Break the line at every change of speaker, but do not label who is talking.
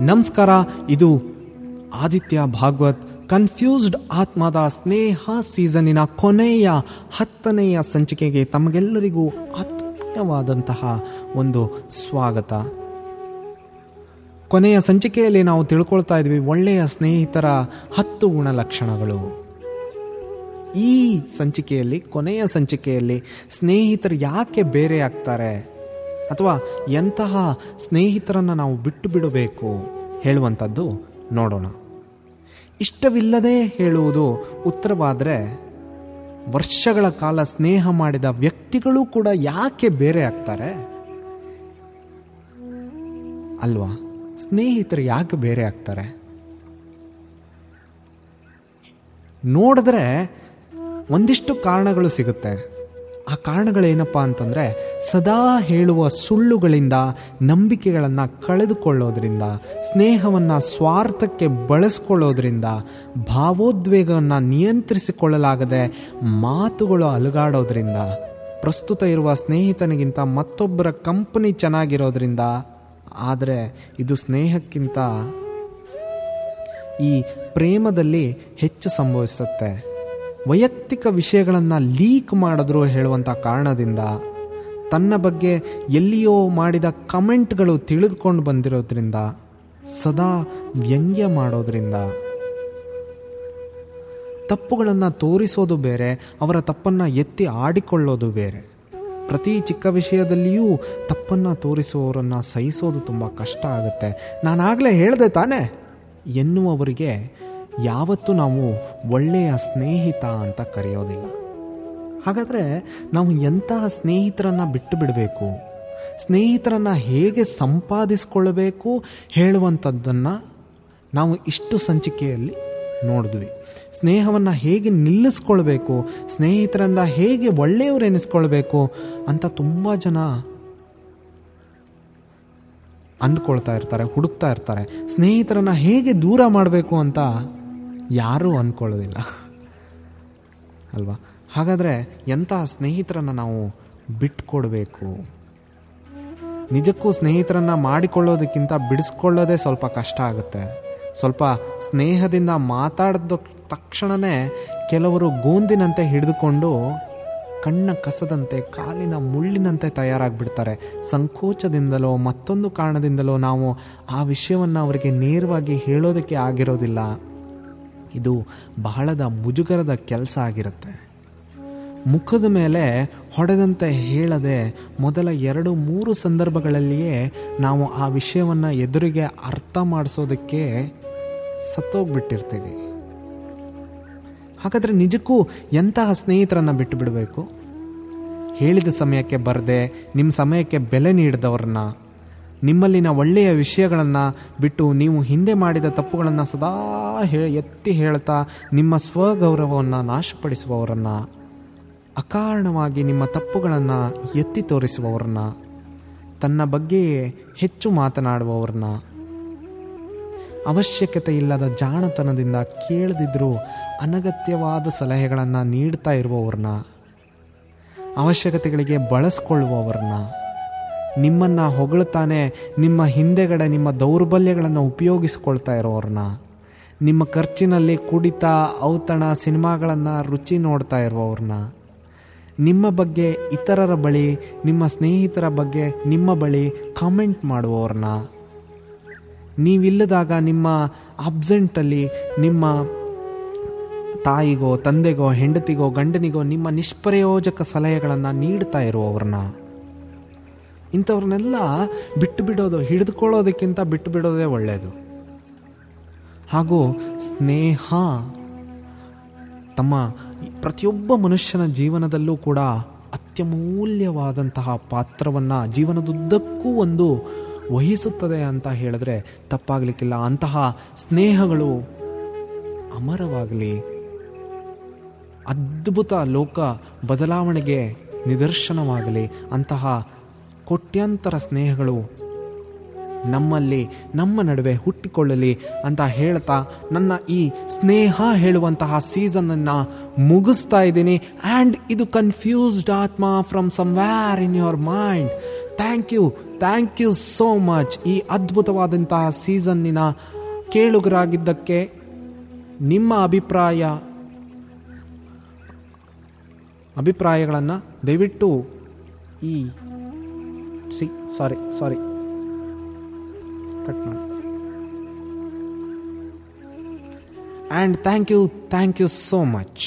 ನಮಸ್ಕಾರ, ಇದು ಆದಿತ್ಯ ಭಾಗವತ್ ಕನ್ಫ್ಯೂಸ್ಡ್ ಆತ್ಮದ ಸ್ನೇಹ ಸೀಸನಿನ ಕೊನೆಯ ಹತ್ತನೆಯ ಸಂಚಿಕೆಗೆ ತಮಗೆಲ್ಲರಿಗೂ ಆತ್ಮೀಯವಾದಂತಹ ಒಂದು ಸ್ವಾಗತ. ಕೊನೆಯ ಸಂಚಿಕೆಯಲ್ಲಿ ನಾವು ತಿಳ್ಕೊಳ್ತಾ ಇದ್ವಿ ಒಳ್ಳೆಯ ಸ್ನೇಹಿತರ ಹತ್ತು ಗುಣಲಕ್ಷಣಗಳು. ಈ ಸಂಚಿಕೆಯಲ್ಲಿ, ಕೊನೆಯ ಸಂಚಿಕೆಯಲ್ಲಿ ಸ್ನೇಹಿತರು ಯಾಕೆ ಬೇರೆ ಆಗ್ತಾರೆ? ಅಥವಾ ಎಂತಹ ಸ್ನೇಹಿತರನ್ನು ನಾವು ಬಿಟ್ಟು ಬಿಡಬೇಕು ಹೇಳುವಂಥದ್ದು ನೋಡೋಣ. ಇಷ್ಟವಿಲ್ಲದೆ ಹೇಳುವುದು ಉತ್ತರವಾದರೆ, ವರ್ಷಗಳ ಕಾಲ ಸ್ನೇಹ ಮಾಡಿದ ವ್ಯಕ್ತಿಗಳು ಕೂಡ ಯಾಕೆ ಬೇರೆ ಆಗ್ತಾರೆ? ಅಲ್ವಾ? ಸ್ನೇಹಿತರು ಯಾಕೆ ಬೇರೆ ಆಗ್ತಾರೆ? ನೋಡಿದ್ರೆ ಒಂದಿಷ್ಟು ಕಾರಣಗಳು ಸಿಗುತ್ತೆ. ಆ ಕಾರಣಗಳೇನಪ್ಪ ಅಂತಂದರೆ ಸದಾ ಹೇಳುವ ಸುಳ್ಳುಗಳಿಂದ, ನಂಬಿಕೆಗಳನ್ನು ಕಳೆದುಕೊಳ್ಳೋದ್ರಿಂದ, ಸ್ನೇಹವನ್ನು ಸ್ವಾರ್ಥಕ್ಕೆ ಬಳಸ್ಕೊಳ್ಳೋದ್ರಿಂದ, ಭಾವೋದ್ವೇಗವನ್ನು ನಿಯಂತ್ರಿಸಿಕೊಳ್ಳಲಾಗದೆ ಮಾತುಗಳು ಅಲುಗಾಡೋದ್ರಿಂದ, ಪ್ರಸ್ತುತ ಇರುವ ಸ್ನೇಹಿತನಿಗಿಂತ ಮತ್ತೊಬ್ಬರ ಕಂಪನಿ ಚೆನ್ನಾಗಿರೋದ್ರಿಂದ, ಆದರೆ ಇದು ಸ್ನೇಹಕ್ಕಿಂತ ಈ ಪ್ರೇಮದಲ್ಲಿ ಹೆಚ್ಚು ಸಂಭವಿಸುತ್ತೆ. ವೈಯಕ್ತಿಕ ವಿಷಯಗಳನ್ನು ಲೀಕ್ ಮಾಡಿದ್ರು ಹೇಳುವಂಥ ಕಾರಣದಿಂದ ತನ್ನ ಬಗ್ಗೆ ಎಲ್ಲಿಯೋ ಮಾಡಿದ ಕಮೆಂಟ್ಗಳು ತಿಳಿದುಕೊಂಡು ಬಂದಿರೋದ್ರಿಂದ ಸದಾ ವ್ಯಂಗ್ಯ ಮಾಡೋದ್ರಿಂದ ತಪ್ಪುಗಳನ್ನು ತೋರಿಸೋದು ಬೇರೆ, ಅವರ ತಪ್ಪನ್ನು ಎತ್ತಿ ಆಡಿಕೊಳ್ಳೋದು ಬೇರೆ. ಪ್ರತಿ ಚಿಕ್ಕ ವಿಷಯದಲ್ಲಿಯೂ ತಪ್ಪನ್ನು ತೋರಿಸುವವರನ್ನು ಸಹಿಸೋದು ತುಂಬ ಕಷ್ಟ ಆಗುತ್ತೆ. ನಾನಾಗಲೇ ಹೇಳಿದೆ ತಾನೇ ಎನ್ನುವವರಿಗೆ ಯಾವತ್ತೂ ನಾವು ಒಳ್ಳೆಯ ಸ್ನೇಹಿತ ಅಂತ ಕರೆಯೋದಿಲ್ಲ. ಹಾಗಾದರೆ ನಾವು ಎಂತಹ ಸ್ನೇಹಿತರನ್ನು ಬಿಟ್ಟು ಬಿಡಬೇಕು? ಸ್ನೇಹಿತರನ್ನು ಹೇಗೆ ಸಂಪಾದಿಸ್ಕೊಳ್ಬೇಕು ಹೇಳುವಂಥದ್ದನ್ನು ನಾವು ಇಷ್ಟು ಸಂಚಿಕೆಯಲ್ಲಿ ನೋಡಿದ್ವಿ. ಸ್ನೇಹವನ್ನು ಹೇಗೆ ನಿಲ್ಲಿಸ್ಕೊಳ್ಬೇಕು? ಸ್ನೇಹಿತರಿಂದ ಹೇಗೆ ಒಳ್ಳೆಯವರೆನಿಸ್ಕೊಳ್ಬೇಕು ಅಂತ ತುಂಬ ಜನ ಅಂದ್ಕೊಳ್ತಾ ಇರ್ತಾರೆ, ಹುಡುಕ್ತಾ ಇರ್ತಾರೆ. ಸ್ನೇಹಿತರನ್ನು ಹೇಗೆ ದೂರ ಮಾಡಬೇಕು ಅಂತ ಯಾರೂ ಅಂದ್ಕೊಳ್ಳೋದಿಲ್ಲ ಅಲ್ವಾ? ಹಾಗಾದರೆ ಎಂಥ ಸ್ನೇಹಿತರನ್ನು ನಾವು ಬಿಟ್ಕೊಡ್ಬೇಕು? ನಿಜಕ್ಕೂ ಸ್ನೇಹಿತರನ್ನು ಮಾಡಿಕೊಳ್ಳೋದಕ್ಕಿಂತ ಬಿಡಿಸ್ಕೊಳ್ಳೋದೇ ಸ್ವಲ್ಪ ಕಷ್ಟ ಆಗುತ್ತೆ. ಸ್ವಲ್ಪ ಸ್ನೇಹದಿಂದ ಮಾತಾಡಿದ ತಕ್ಷಣವೇ ಕೆಲವರು ಗೋಂದಿನಂತೆ ಹಿಡಿದುಕೊಂಡು ಕಣ್ಣ ಕಸದಂತೆ, ಕಾಲಿನ ಮುಳ್ಳಿನಂತೆ ತಯಾರಾಗಿಬಿಡ್ತಾರೆ. ಸಂಕೋಚದಿಂದಲೋ, ಮತ್ತೊಂದು ಕಾರಣದಿಂದಲೋ ನಾವು ಆ ವಿಷಯವನ್ನು ಅವರಿಗೆ ನೇರವಾಗಿ ಹೇಳೋದಕ್ಕೆ ಆಗಿರೋದಿಲ್ಲ. ಇದು ಬಹಳದ ಮುಜುಗರದ ಕೆಲಸ ಆಗಿರುತ್ತೆ. ಮುಖದ ಮೇಲೆ ಹೊಡೆದಂತೆ ಹೇಳದೆ ಮೊದಲ ಎರಡು ಮೂರು ಸಂದರ್ಭಗಳಲ್ಲಿಯೇ ನಾವು ಆ ವಿಷಯವನ್ನು ಎದುರಿಗೆ ಅರ್ಥ ಮಾಡಿಸೋದಕ್ಕೆ ಸತ್ತೋಗ್ಬಿಟ್ಟಿರ್ತೀವಿ. ಹಾಗಾದರೆ ನಿಜಕ್ಕೂ ಎಂತಹ ಸ್ನೇಹಿತರನ್ನು ಬಿಟ್ಟು ಬಿಡಬೇಕು ಹೇಳಿದ ಸಮಯಕ್ಕೆ ಬರದೆ ನಿಮ್ಮ ಸಮಯಕ್ಕೆ ಬೆಲೆ ನೀಡಿದವ್ರನ್ನ ನಿಮ್ಮಲ್ಲಿನ ಒಳ್ಳೆಯ ವಿಷಯಗಳನ್ನು ಬಿಟ್ಟು ನೀವು ಹಿಂದೆ ಮಾಡಿದ ತಪ್ಪುಗಳನ್ನು ಸದಾ ಹೇ, ಎತ್ತಿ ಹೇಳ್ತಾ ನಿಮ್ಮ ಸ್ವಗೌರವವನ್ನು ನಾಶಪಡಿಸುವವರನ್ನು, ಅಕಾರಣವಾಗಿ ನಿಮ್ಮ ತಪ್ಪುಗಳನ್ನು ಎತ್ತಿ ತೋರಿಸುವವರನ್ನ, ತನ್ನ ಬಗ್ಗೆಯೇ ಹೆಚ್ಚು ಮಾತನಾಡುವವರನ್ನ. ಅವಶ್ಯಕತೆ ಇಲ್ಲದ ಜಾಣತನದಿಂದ ಕೇಳದಿದ್ದರೂ ಅನಗತ್ಯವಾದ ಸಲಹೆಗಳನ್ನು ನೀಡ್ತಾ ಇರುವವ್ರನ್ನ, ಅವಶ್ಯಕತೆಗಳಿಗೆ ಬಳಸ್ಕೊಳ್ಳುವವ್ರನ್ನ. ನಿಮ್ಮನ್ನು ಹೊಗಳ್ತಾನೆ, ನಿಮ್ಮ ಹಿಂದೆಗಡೆ ನಿಮ್ಮ ದೌರ್ಬಲ್ಯಗಳನ್ನು ಉಪಯೋಗಿಸ್ಕೊಳ್ತಾ ಇರೋರನ್ನ ನಿಮ್ಮ ಖರ್ಚಿನಲ್ಲಿ ಕುಡಿತ, ಔತಣ, ಸಿನಿಮಾಗಳನ್ನು ರುಚಿ ನೋಡ್ತಾ ಇರುವವ್ರನ್ನ ನಿಮ್ಮ ಬಗ್ಗೆ ಇತರರ ಬಳಿ, ನಿಮ್ಮ ಸ್ನೇಹಿತರ ಬಗ್ಗೆ ನಿಮ್ಮ ಬಳಿ ಕಾಮೆಂಟ್ ಮಾಡುವವ್ರನ್ನ ನೀವಿಲ್ಲದಾಗ ನಿಮ್ಮ ಅಬ್ಸೆಂಟಲ್ಲಿ ನಿಮ್ಮ ತಾಯಿಗೋ, ತಂದೆಗೋ, ಹೆಂಡತಿಗೋ, ಗಂಡನಿಗೋ ನಿಮ್ಮ ನಿಷ್ಪ್ರಯೋಜಕ ಸಲಹೆಗಳನ್ನು ನೀಡ್ತಾ ಇರುವವ್ರನ್ನ ಇಂಥವ್ರನ್ನೆಲ್ಲ ಬಿಟ್ಟು ಬಿಡೋದು ಹಿಡಿದುಕೊಳ್ಳೋದಕ್ಕಿಂತ ಬಿಟ್ಟು ಬಿಡೋದೇ ಒಳ್ಳೆಯದು. ಹಾಗೂ ಸ್ನೇಹ ತಮ್ಮ ಪ್ರತಿಯೊಬ್ಬ ಮನುಷ್ಯನ ಜೀವನದಲ್ಲೂ ಕೂಡ ಅತ್ಯಮೂಲ್ಯವಾದಂತಹ ಪಾತ್ರವನ್ನು ಜೀವನದುದ್ದಕ್ಕೂ ಒಂದು ವಹಿಸುತ್ತದೆ ಅಂತ ಹೇಳಿದ್ರೆ ತಪ್ಪಾಗಲಿಕ್ಕಿಲ್ಲ. ಅಂತಹ ಸ್ನೇಹಗಳು ಅಮರವಾಗಲಿ. ಅದ್ಭುತ ಲೋಕ ಬದಲಾವಣೆಗೆ ನಿದರ್ಶನವಾಗಲಿ. ಅಂತಹ ಕೋಟ್ಯಾಂತರ ಸ್ನೇಹಗಳು ನಮ್ಮಲ್ಲಿ, ನಮ್ಮ ನಡುವೆ ಹುಟ್ಟಿಕೊಳ್ಳಲಿ ಅಂತ ಹೇಳ್ತಾ ನನ್ನ ಈ ಸ್ನೇಹ ಹೇಳುವಂತಹ ಸೀಸನನ್ನು ಮುಗಿಸ್ತಾ ಇದ್ದೀನಿ. ಆ್ಯಂಡ್ ಇದು ಕನ್ಫ್ಯೂಸ್ಡ್ ಆತ್ಮ from somewhere in your mind thank you thank you so much ಈ ಅದ್ಭುತವಾದಂತಹ ಸೀಸನ್ನಿನ ಕೇಳುಗರಾಗಿದ್ದಕ್ಕೆ ನಿಮ್ಮ ಅಭಿಪ್ರಾಯ, ಅಭಿಪ್ರಾಯಗಳನ್ನು ದಯವಿಟ್ಟು ಈ ಸಿ ಸಾರಿ ಸಾರಿ ಕಟ್ ಮಾಡಿ and thank you thank you so much